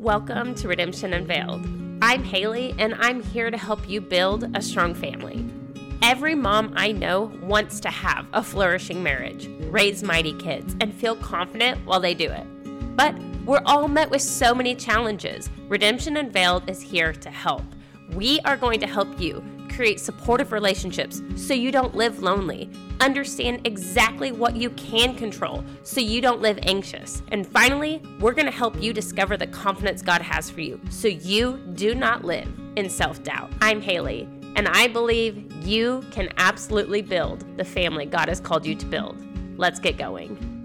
Welcome to Redemption Unveiled. I'm Haley, and I'm here to help you build a strong family. Every mom I know wants to have a flourishing marriage, raise mighty kids, and feel confident while they do it. But we're all met with so many challenges. Redemption Unveiled is here to help. We are going to help you create supportive relationships so you don't live lonely. Understand exactly what you can control so you don't live anxious. And finally, we're going to help you discover the confidence God has for you so you do not live in self doubt. I'm Haley, and I believe you can absolutely build the family God has called you to build. Let's get going.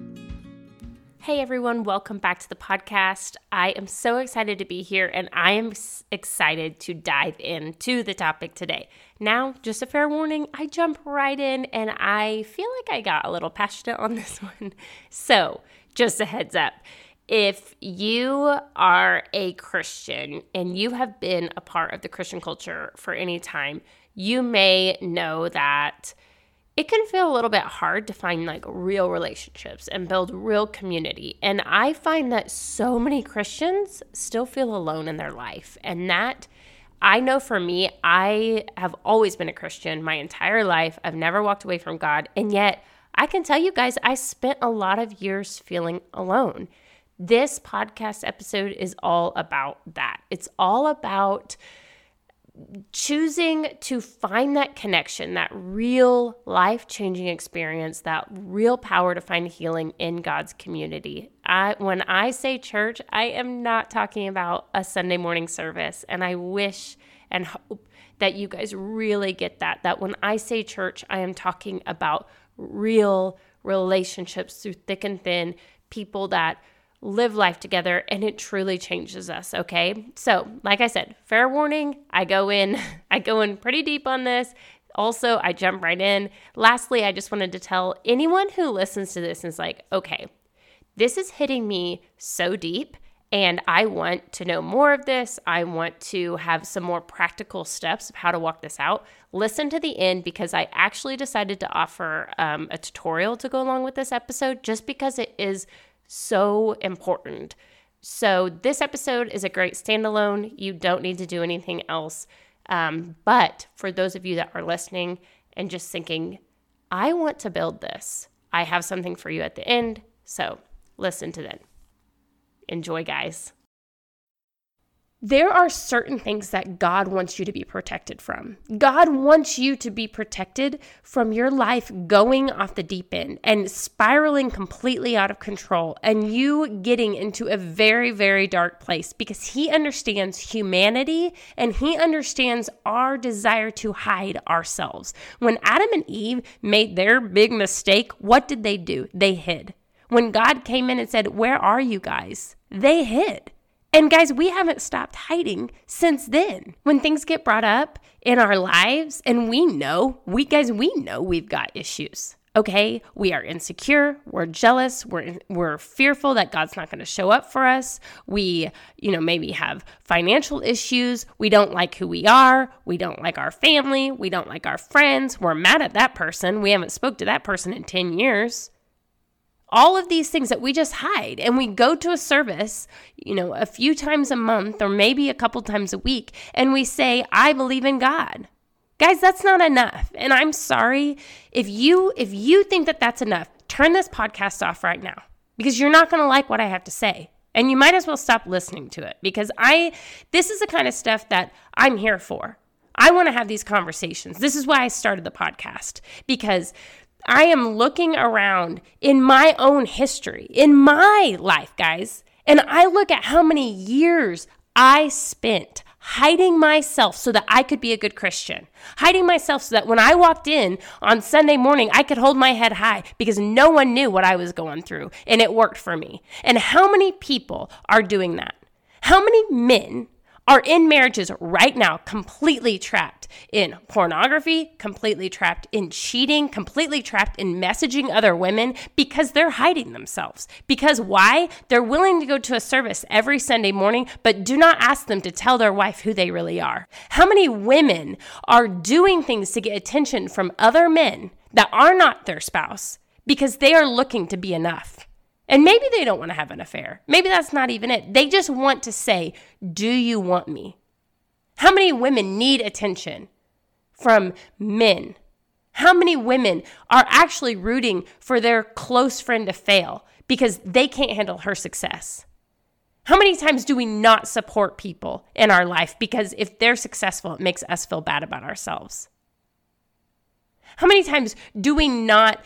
Hey everyone, welcome back to the podcast. I am so excited to be here and I am excited to dive into the topic today. Now, just a fair warning, I jump right in and I feel like I got a little passionate on this one. So, just a heads up. If you are a Christian and you have been a part of the Christian culture for any time, you may know that it can feel a little bit hard to find like real relationships and build real community. And I find that so many Christians still feel alone in their life. And that I know for me, I have always been a Christian my entire life. I've never walked away from God. And yet, I can tell you guys, I spent a lot of years feeling alone. This podcast episode is all about that. It's all about choosing to find that connection, that real life changing experience, that real power to find healing in God's community. I, when I say church, I am not talking about a Sunday morning service. And I wish and hope that you guys really get that. That when I say church, I am talking about real relationships through thick and thin, people that live life together and it truly changes us okay so like i said fair warning i go in i go in pretty deep on this also i jump right in lastly i just wanted to tell anyone who listens to this is like okay this is hitting me so deep and I want to know more of this. I want to have some more practical steps of how to walk this out. Listen to the end because I actually decided to offer um, a tutorial to go along with this episode just because it is so important. So, this episode is a great standalone. You don't need to do anything else. Um, but for those of you that are listening and just thinking, I want to build this, I have something for you at the end. So, listen to that. Enjoy, guys there are certain things that God wants you to be protected from. God wants you to be protected from your life going off the deep end and spiraling completely out of control and you getting into a very, very dark place because He understands humanity and He understands our desire to hide ourselves. When Adam and Eve made their big mistake, what did they do? They hid. When God came in and said, Where are you guys? They hid. And guys, we haven't stopped hiding since then. When things get brought up in our lives, and we know, we guys, we know we've got issues. Okay, we are insecure, we're jealous, we're we're fearful that God's not going to show up for us. We, you know, maybe have financial issues, we don't like who we are, we don't like our family, we don't like our friends, we're mad at that person, we haven't spoke to that person in 10 years all of these things that we just hide. And we go to a service you know a few times a month or maybe a couple times a week and we say i believe in god. Guys that's not enough. And i'm sorry if you if you think that that's enough turn this podcast off right now because you're not going to like what i have to say. And you might as well stop listening to it because i this is the kind of stuff that i'm here for. I want to have these conversations. This is why I started the podcast because I am looking around in my own history, in my life, guys, and I look at how many years I spent hiding myself so that I could be a good Christian, hiding myself so that when I walked in on Sunday morning, I could hold my head high because no one knew what I was going through, and it worked for me. And how many people are doing that? How many men are in marriages right now completely trapped in pornography, completely trapped in cheating, completely trapped in messaging other women because they're hiding themselves. Because why? They're willing to go to a service every Sunday morning, but do not ask them to tell their wife who they really are. How many women are doing things to get attention from other men that are not their spouse because they are looking to be enough? And maybe they don't want to have an affair. Maybe that's not even it. They just want to say, Do you want me? How many women need attention from men? How many women are actually rooting for their close friend to fail because they can't handle her success? How many times do we not support people in our life because if they're successful, it makes us feel bad about ourselves? How many times do we not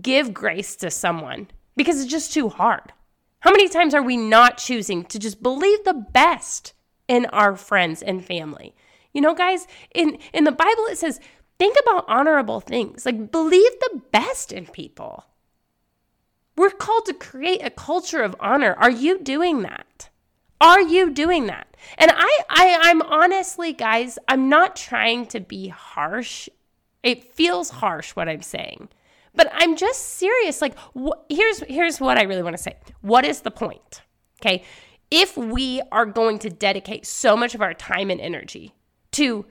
give grace to someone because it's just too hard? How many times are we not choosing to just believe the best in our friends and family? You know, guys, in, in the Bible, it says, think about honorable things. Like, believe the best in people. We're called to create a culture of honor. Are you doing that? Are you doing that? And I, I I'm honestly, guys, I'm not trying to be harsh. It feels harsh what I'm saying. But I'm just serious. Like wh- here's here's what I really want to say. What is the point? Okay? If we are going to dedicate so much of our time and energy to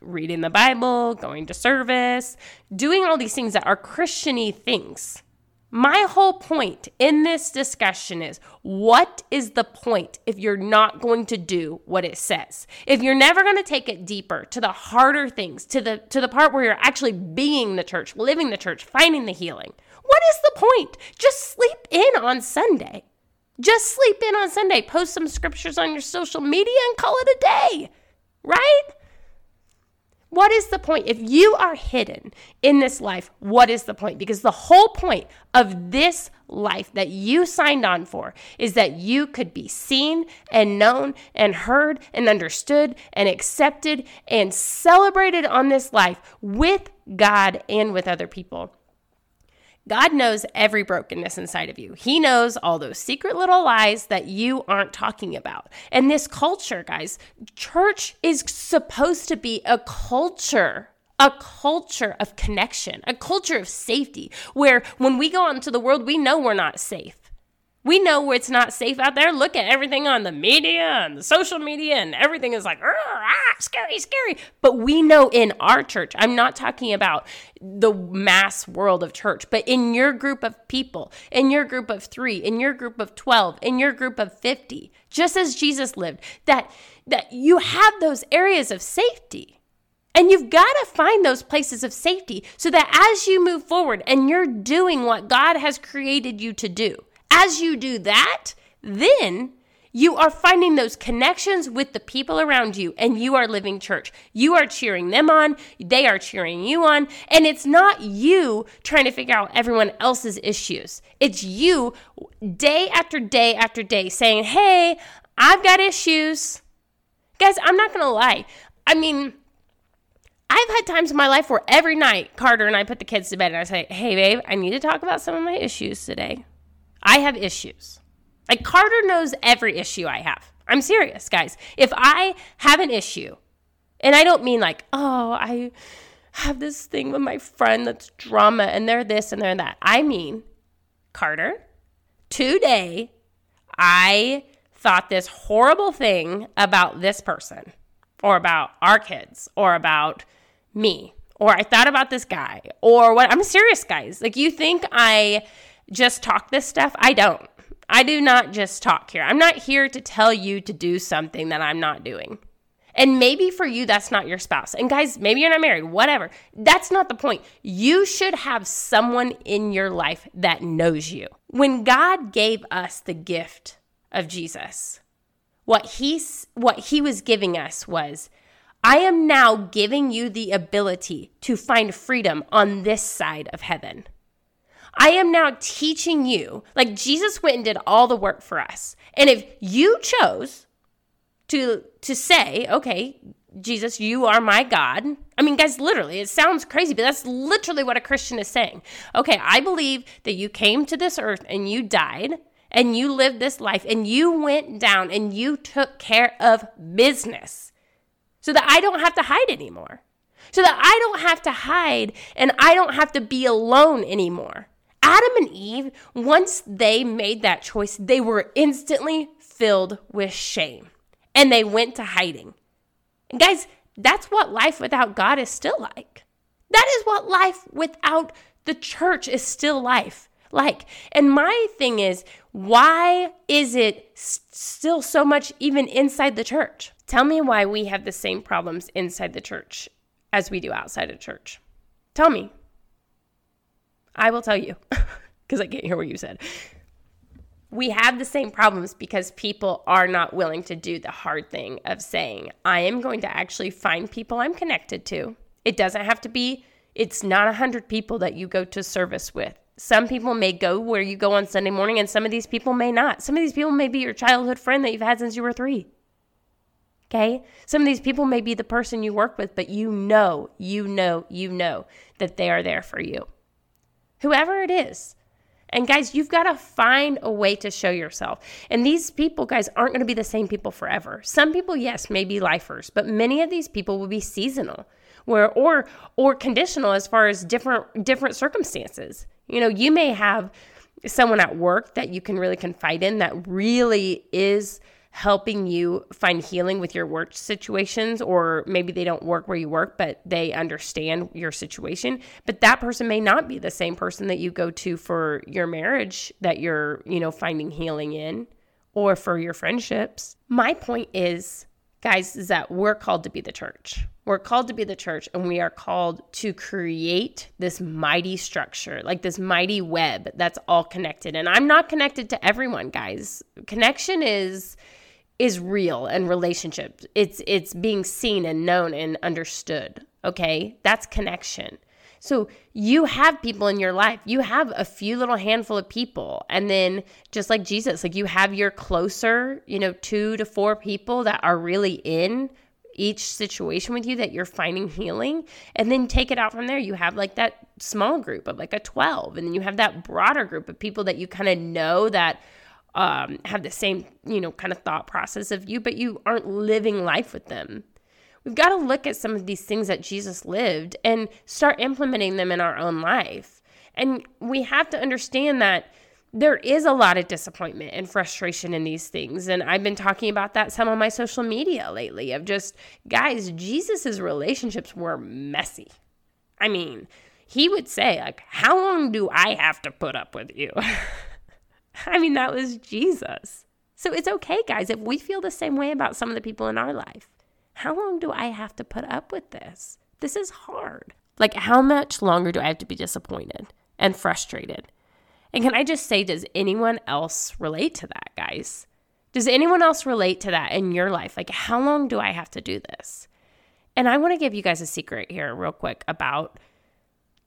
reading the Bible, going to service, doing all these things that are Christiany things, my whole point in this discussion is what is the point if you're not going to do what it says? If you're never going to take it deeper to the harder things, to the to the part where you're actually being the church, living the church, finding the healing. What is the point? Just sleep in on Sunday. Just sleep in on Sunday, post some scriptures on your social media and call it a day. Right? What is the point? If you are hidden in this life, what is the point? Because the whole point of this life that you signed on for is that you could be seen and known and heard and understood and accepted and celebrated on this life with God and with other people. God knows every brokenness inside of you. He knows all those secret little lies that you aren't talking about. And this culture, guys, church is supposed to be a culture a culture of connection, a culture of safety, where when we go out into the world, we know we're not safe. We know where it's not safe out there. Look at everything on the media and the social media, and everything is like, ah, scary, scary. But we know in our church, I'm not talking about the mass world of church, but in your group of people, in your group of three, in your group of 12, in your group of 50, just as Jesus lived, that, that you have those areas of safety. And you've got to find those places of safety so that as you move forward and you're doing what God has created you to do, as you do that, then you are finding those connections with the people around you and you are living church. You are cheering them on, they are cheering you on, and it's not you trying to figure out everyone else's issues. It's you day after day after day saying, Hey, I've got issues. Guys, I'm not gonna lie. I mean, I've had times in my life where every night Carter and I put the kids to bed and I say, Hey, babe, I need to talk about some of my issues today. I have issues. Like Carter knows every issue I have. I'm serious, guys. If I have an issue, and I don't mean like, oh, I have this thing with my friend that's drama and they're this and they're that. I mean, Carter, today I thought this horrible thing about this person or about our kids or about me or I thought about this guy or what. I'm serious, guys. Like, you think I just talk this stuff. I don't. I do not just talk here. I'm not here to tell you to do something that I'm not doing. And maybe for you, that's not your spouse. And guys, maybe you're not married, whatever. That's not the point. You should have someone in your life that knows you. When God gave us the gift of Jesus, what he, what he was giving us was, I am now giving you the ability to find freedom on this side of heaven. I am now teaching you, like Jesus went and did all the work for us. And if you chose to to say, okay, Jesus, you are my God. I mean, guys, literally, it sounds crazy, but that's literally what a Christian is saying. Okay, I believe that you came to this earth and you died and you lived this life and you went down and you took care of business so that I don't have to hide anymore. So that I don't have to hide and I don't have to be alone anymore. Adam and Eve, once they made that choice, they were instantly filled with shame and they went to hiding. And guys, that's what life without God is still like. That is what life without the church is still life. like? And my thing is, why is it still so much even inside the church? Tell me why we have the same problems inside the church as we do outside of church. Tell me. I will tell you because I can't hear what you said. We have the same problems because people are not willing to do the hard thing of saying, I am going to actually find people I'm connected to. It doesn't have to be, it's not 100 people that you go to service with. Some people may go where you go on Sunday morning, and some of these people may not. Some of these people may be your childhood friend that you've had since you were three. Okay? Some of these people may be the person you work with, but you know, you know, you know that they are there for you. Whoever it is. And guys, you've got to find a way to show yourself. And these people, guys, aren't going to be the same people forever. Some people, yes, may be lifers, but many of these people will be seasonal where or or conditional as far as different different circumstances. You know, you may have someone at work that you can really confide in that really is helping you find healing with your work situations or maybe they don't work where you work but they understand your situation but that person may not be the same person that you go to for your marriage that you're you know finding healing in or for your friendships my point is guys is that we're called to be the church we're called to be the church and we are called to create this mighty structure, like this mighty web that's all connected. And I'm not connected to everyone, guys. Connection is is real and relationship. It's it's being seen and known and understood. Okay? That's connection. So you have people in your life. You have a few little handful of people. And then just like Jesus, like you have your closer, you know, 2 to 4 people that are really in each situation with you that you're finding healing and then take it out from there you have like that small group of like a 12 and then you have that broader group of people that you kind of know that um, have the same you know kind of thought process of you but you aren't living life with them we've got to look at some of these things that jesus lived and start implementing them in our own life and we have to understand that there is a lot of disappointment and frustration in these things. And I've been talking about that some on my social media lately of just, guys, Jesus's relationships were messy. I mean, he would say, like, how long do I have to put up with you? I mean, that was Jesus. So it's okay, guys, if we feel the same way about some of the people in our life. How long do I have to put up with this? This is hard. Like, how much longer do I have to be disappointed and frustrated? And can I just say, does anyone else relate to that, guys? Does anyone else relate to that in your life? Like, how long do I have to do this? And I want to give you guys a secret here, real quick, about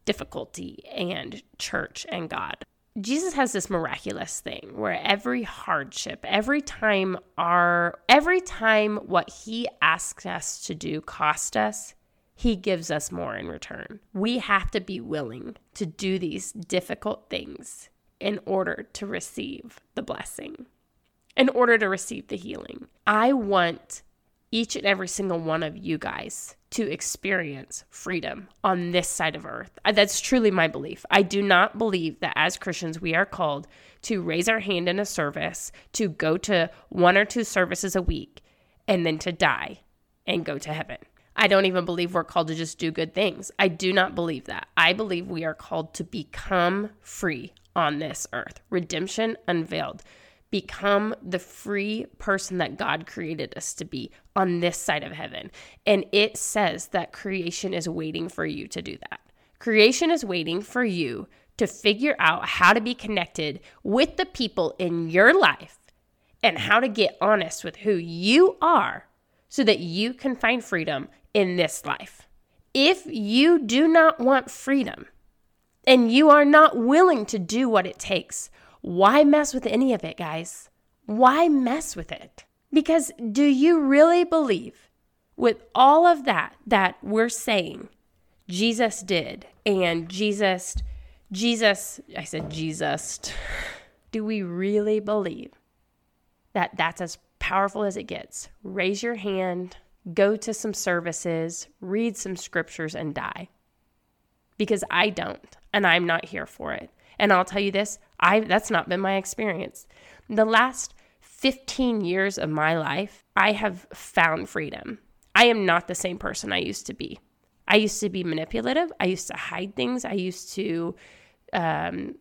difficulty and church and God. Jesus has this miraculous thing where every hardship, every time our every time what he asks us to do cost us, he gives us more in return. We have to be willing to do these difficult things in order to receive the blessing, in order to receive the healing. I want each and every single one of you guys to experience freedom on this side of earth. Uh, that's truly my belief. I do not believe that as Christians we are called to raise our hand in a service, to go to one or two services a week, and then to die and go to heaven. I don't even believe we're called to just do good things. I do not believe that. I believe we are called to become free on this earth. Redemption unveiled. Become the free person that God created us to be on this side of heaven. And it says that creation is waiting for you to do that. Creation is waiting for you to figure out how to be connected with the people in your life and how to get honest with who you are so that you can find freedom in this life. If you do not want freedom, and you are not willing to do what it takes, why mess with any of it, guys? Why mess with it? Because do you really believe with all of that that we're saying Jesus did and Jesus, Jesus, I said Jesus, do we really believe that that's as powerful as it gets? Raise your hand, go to some services, read some scriptures, and die. Because I don't and I'm not here for it. And I'll tell you this, I that's not been my experience. The last 15 years of my life, I have found freedom. I am not the same person I used to be. I used to be manipulative. I used to hide things. I used to um,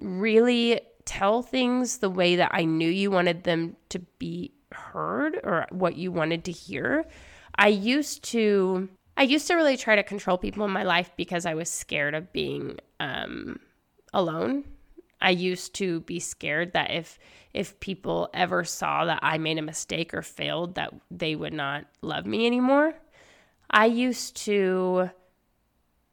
really tell things the way that I knew you wanted them to be heard or what you wanted to hear. I used to I used to really try to control people in my life because I was scared of being um, alone. I used to be scared that if if people ever saw that I made a mistake or failed that they would not love me anymore. I used to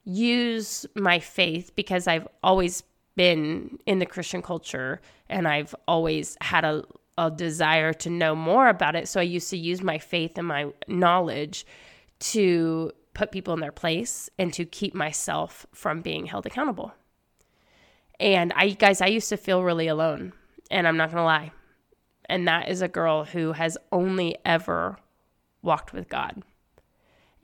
use my faith because I've always been in the Christian culture and I've always had a, a desire to know more about it. So I used to use my faith and my knowledge to put people in their place and to keep myself from being held accountable. And I, guys, I used to feel really alone, and I'm not gonna lie. And that is a girl who has only ever walked with God.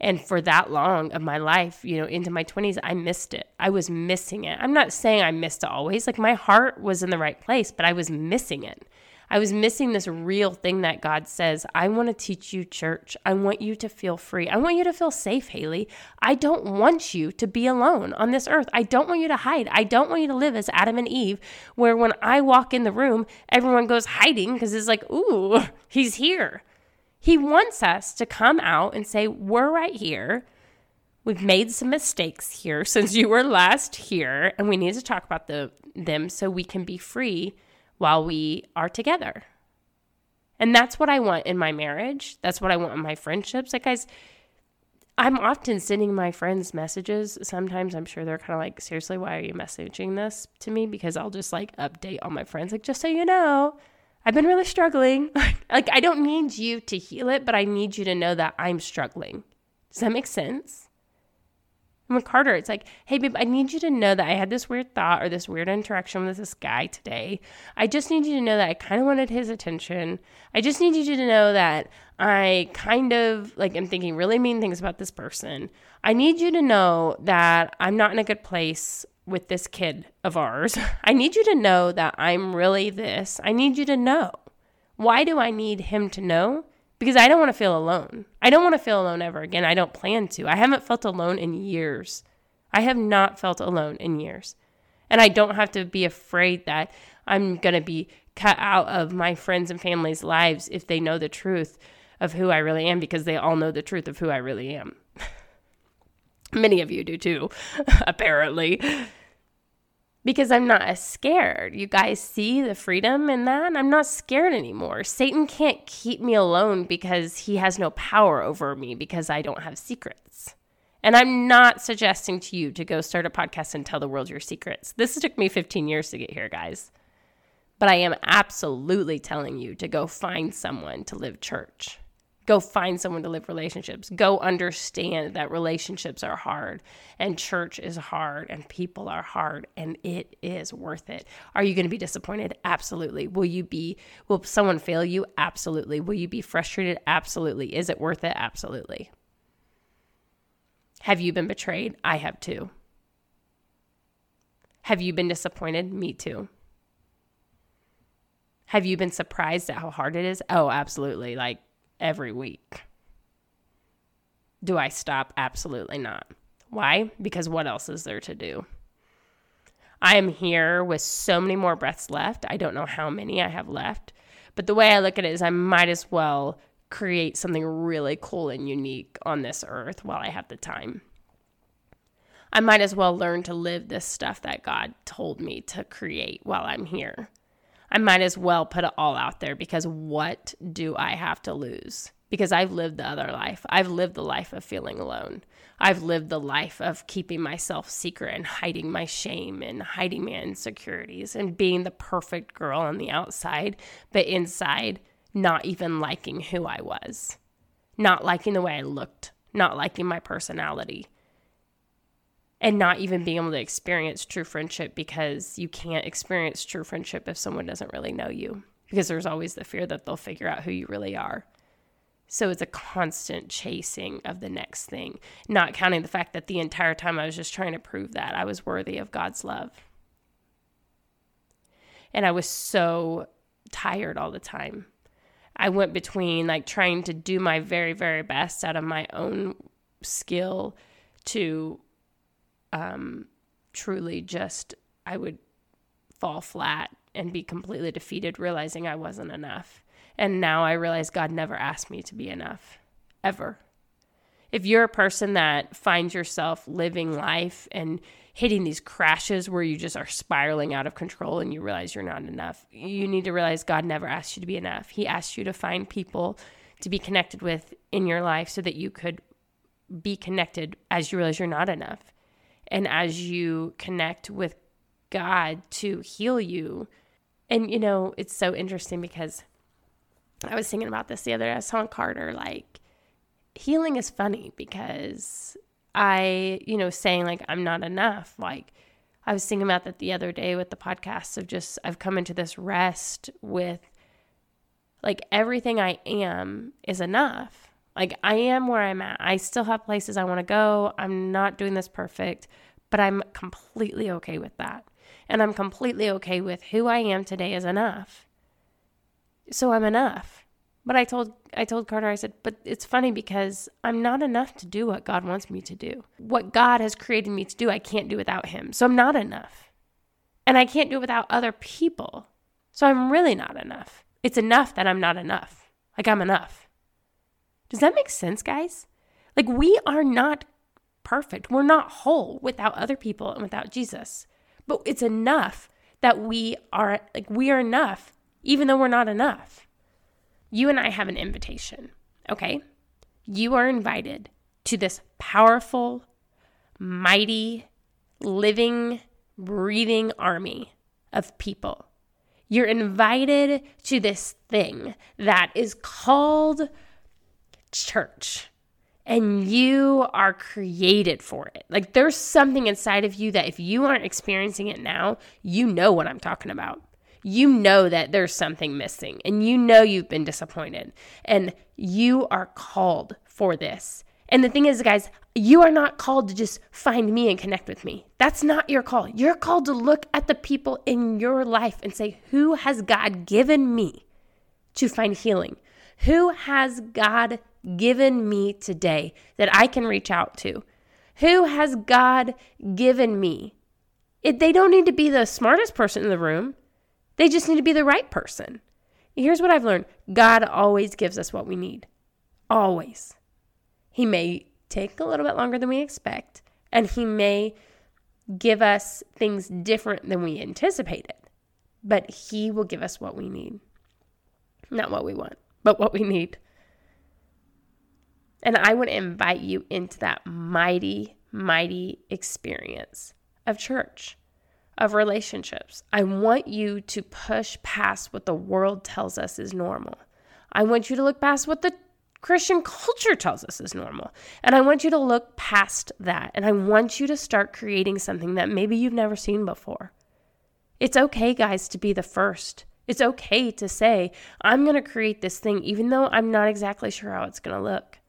And for that long of my life, you know, into my 20s, I missed it. I was missing it. I'm not saying I missed it always. Like my heart was in the right place, but I was missing it. I was missing this real thing that God says, I want to teach you church. I want you to feel free. I want you to feel safe, Haley. I don't want you to be alone on this earth. I don't want you to hide. I don't want you to live as Adam and Eve, where when I walk in the room, everyone goes hiding because it's like, ooh, he's here. He wants us to come out and say, We're right here. We've made some mistakes here since you were last here, and we need to talk about the, them so we can be free while we are together. And that's what I want in my marriage. That's what I want in my friendships. Like, guys, I'm often sending my friends messages. Sometimes I'm sure they're kind of like, seriously, why are you messaging this to me? Because I'll just like update all my friends, like, just so you know, I've been really struggling. like, I don't need you to heal it, but I need you to know that I'm struggling. Does that make sense? And with Carter, it's like, hey, babe, I need you to know that I had this weird thought or this weird interaction with this guy today. I just need you to know that I kind of wanted his attention. I just need you to know that I kind of like am thinking really mean things about this person. I need you to know that I'm not in a good place with this kid of ours. I need you to know that I'm really this. I need you to know. Why do I need him to know? Because I don't want to feel alone. I don't want to feel alone ever again. I don't plan to. I haven't felt alone in years. I have not felt alone in years. And I don't have to be afraid that I'm going to be cut out of my friends and family's lives if they know the truth of who I really am because they all know the truth of who I really am. Many of you do too, apparently because I'm not as scared. You guys see the freedom in that? I'm not scared anymore. Satan can't keep me alone because he has no power over me because I don't have secrets. And I'm not suggesting to you to go start a podcast and tell the world your secrets. This took me 15 years to get here, guys. But I am absolutely telling you to go find someone to live church. Go find someone to live relationships. Go understand that relationships are hard and church is hard and people are hard and it is worth it. Are you going to be disappointed? Absolutely. Will you be, will someone fail you? Absolutely. Will you be frustrated? Absolutely. Is it worth it? Absolutely. Have you been betrayed? I have too. Have you been disappointed? Me too. Have you been surprised at how hard it is? Oh, absolutely. Like, every week. Do I stop? Absolutely not. Why? Because what else is there to do? I am here with so many more breaths left. I don't know how many I have left. But the way I look at it is I might as well create something really cool and unique on this earth while I have the time. I might as well learn to live this stuff that God told me to create while I'm here. I might as well put it all out there because what do I have to lose? Because I've lived the other life. I've lived the life of feeling alone. I've lived the life of keeping myself secret and hiding my shame and hiding my insecurities and being the perfect girl on the outside, but inside, not even liking who I was, not liking the way I looked, not liking my personality, and not even being able to experience true friendship because you can't experience true friendship if someone doesn't really know you because there's always the fear that they'll figure out who you really are. So it's a constant chasing of the next thing, not counting the fact that the entire time I was just trying to prove that I was worthy of God's love. And I was so tired all the time. I went between like trying to do my very, very best out of my own skill to um, truly just, I would fall flat and be completely defeated, realizing I wasn't enough. And now I realize God never asked me to be enough, ever. If you're a person that finds yourself living life and hitting these crashes where you just are spiraling out of control and you realize you're not enough, you need to realize God never asked you to be enough. He asked you to find people to be connected with in your life so that you could be connected as you realize you're not enough. And as you connect with God to heal you. And, you know, it's so interesting because I was thinking about this the other day. I telling Carter, like, healing is funny because I, you know, saying, like, I'm not enough. Like, I was thinking about that the other day with the podcast of just, I've come into this rest with, like, everything I am is enough. Like, I am where I'm at. I still have places I want to go. I'm not doing this perfect, but I'm completely okay with that. And I'm completely okay with who I am today is enough. So I'm enough. But I told I told Carter I said, "But it's funny because I'm not enough to do what God wants me to do. What God has created me to do, I can't do without him. So I'm not enough. And I can't do it without other people. So I'm really not enough. It's enough that I'm not enough. Like I'm enough. Does that make sense, guys? Like we are not perfect. We're not whole without other people and without Jesus. But it's enough that we are like we are enough even though we're not enough. You and I have an invitation, okay? You are invited to this powerful, mighty, living, breathing army of people. You're invited to this thing that is called church and you are created for it. Like there's something inside of you that if you aren't experiencing it now, you know what I'm talking about. You know that there's something missing and you know you've been disappointed and you are called for this. And the thing is, guys, you are not called to just find me and connect with me. That's not your call. You're called to look at the people in your life and say, Who has God given me to find healing? Who has God given me today that I can reach out to? Who has God given me? It, they don't need to be the smartest person in the room, they just need to be the right person. Here's what I've learned God always gives us what we need. Always. He may take a little bit longer than we expect, and He may give us things different than we anticipated, but He will give us what we need. Not what we want, but what we need. And I would invite you into that mighty, mighty experience of church, of relationships. I want you to push past what the world tells us is normal. I want you to look past what the Christian culture tells us is normal. And I want you to look past that. And I want you to start creating something that maybe you've never seen before. It's okay, guys, to be the first. It's okay to say, I'm going to create this thing, even though I'm not exactly sure how it's going to look.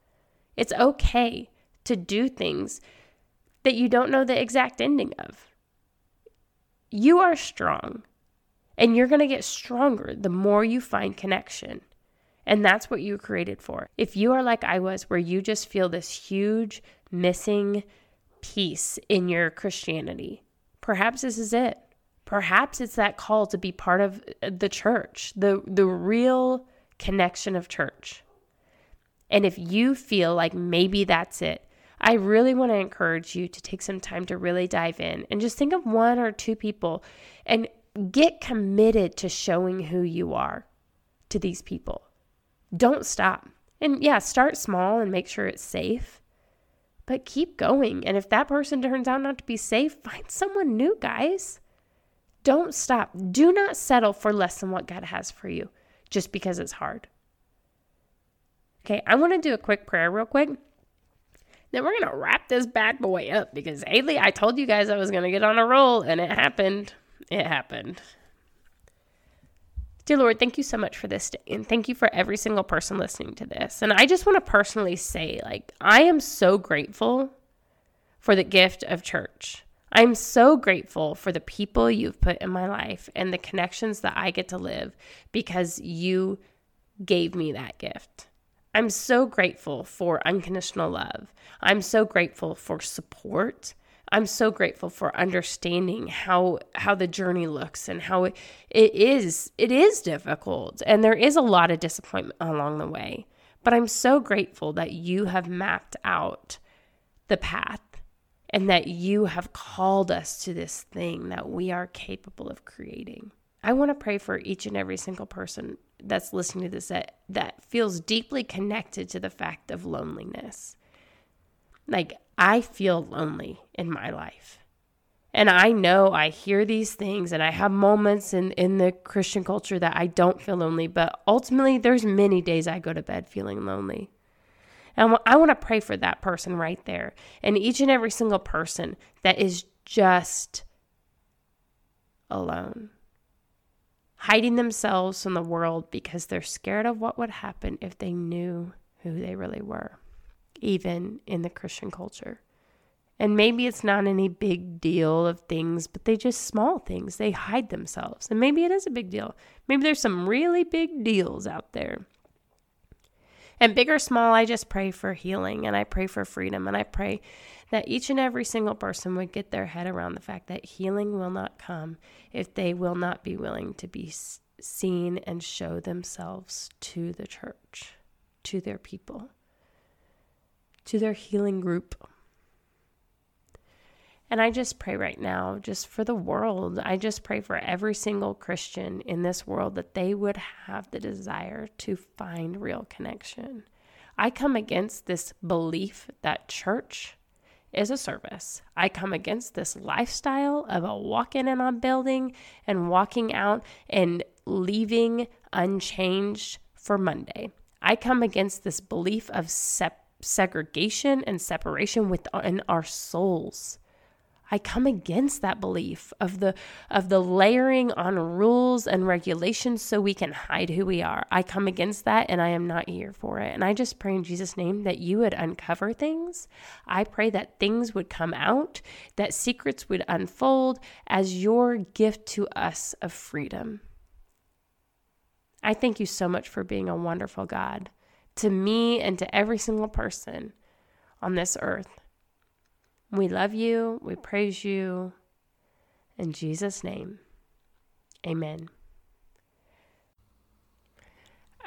It's okay to do things that you don't know the exact ending of. You are strong, and you're going to get stronger the more you find connection. And that's what you created for. If you are like I was, where you just feel this huge missing piece in your Christianity, perhaps this is it. Perhaps it's that call to be part of the church, the, the real connection of church. And if you feel like maybe that's it, I really want to encourage you to take some time to really dive in and just think of one or two people and get committed to showing who you are to these people. Don't stop. And yeah, start small and make sure it's safe, but keep going. And if that person turns out not to be safe, find someone new, guys. Don't stop. Do not settle for less than what God has for you just because it's hard. Okay, I want to do a quick prayer real quick. Then we're going to wrap this bad boy up because Haley, I told you guys I was going to get on a roll and it happened. It happened. Dear Lord, thank you so much for this day. And thank you for every single person listening to this. And I just want to personally say, like, I am so grateful for the gift of church. I'm so grateful for the people you've put in my life and the connections that I get to live because you gave me that gift. I'm so grateful for unconditional love. I'm so grateful for support. I'm so grateful for understanding how how the journey looks and how it, it is it is difficult and there is a lot of disappointment along the way. But I'm so grateful that you have mapped out the path and that you have called us to this thing that we are capable of creating. I want to pray for each and every single person that's listening to this that, that feels deeply connected to the fact of loneliness. Like, I feel lonely in my life. And I know I hear these things and I have moments in, in the Christian culture that I don't feel lonely, but ultimately, there's many days I go to bed feeling lonely. And I want to pray for that person right there and each and every single person that is just alone, hiding themselves from the world because they're scared of what would happen if they knew who they really were, even in the Christian culture. And maybe it's not any big deal of things, but they just small things. They hide themselves. And maybe it is a big deal. Maybe there's some really big deals out there. And big or small, I just pray for healing and I pray for freedom. And I pray that each and every single person would get their head around the fact that healing will not come if they will not be willing to be seen and show themselves to the church, to their people, to their healing group. And I just pray right now, just for the world, I just pray for every single Christian in this world that they would have the desire to find real connection. I come against this belief that church is a service. I come against this lifestyle of a walking in and a building and walking out and leaving unchanged for Monday. I come against this belief of sep- segregation and separation within our souls. I come against that belief of the of the layering on rules and regulations so we can hide who we are. I come against that and I am not here for it. And I just pray in Jesus name that you would uncover things. I pray that things would come out, that secrets would unfold as your gift to us of freedom. I thank you so much for being a wonderful God to me and to every single person on this earth. We love you. We praise you. In Jesus' name, amen.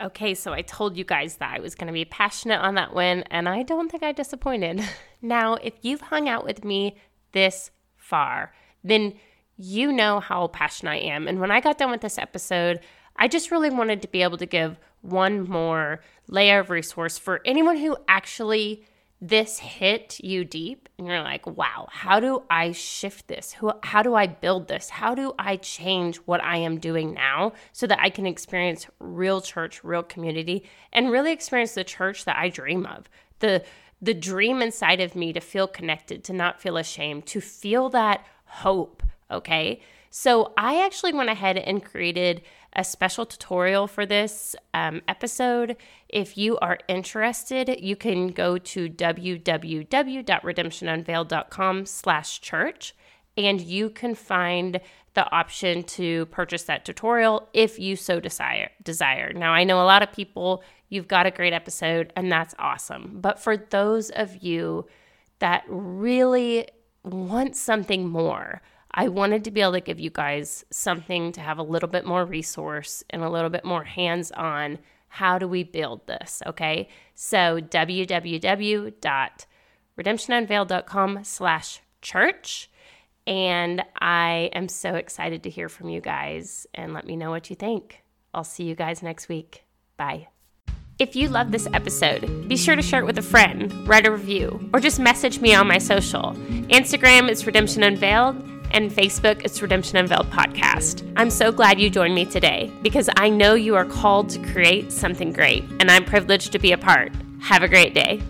Okay, so I told you guys that I was going to be passionate on that one, and I don't think I disappointed. Now, if you've hung out with me this far, then you know how passionate I am. And when I got done with this episode, I just really wanted to be able to give one more layer of resource for anyone who actually this hit you deep and you're like, wow, how do I shift this? How do I build this? How do I change what I am doing now so that I can experience real church, real community, and really experience the church that I dream of? The, the dream inside of me to feel connected, to not feel ashamed, to feel that hope, okay? So I actually went ahead and created a special tutorial for this um, episode. If you are interested, you can go to www.redemptionunveiled.com slash church and you can find the option to purchase that tutorial if you so desire desire. Now I know a lot of people you've got a great episode and that's awesome. But for those of you that really want something more, I wanted to be able to give you guys something to have a little bit more resource and a little bit more hands on. How do we build this? Okay. So www.redemptionunveiled.com slash church. And I am so excited to hear from you guys and let me know what you think. I'll see you guys next week. Bye. If you love this episode, be sure to share it with a friend, write a review, or just message me on my social. Instagram is Redemption Unveiled and Facebook, it's Redemption Unveiled Podcast. I'm so glad you joined me today because I know you are called to create something great, and I'm privileged to be a part. Have a great day.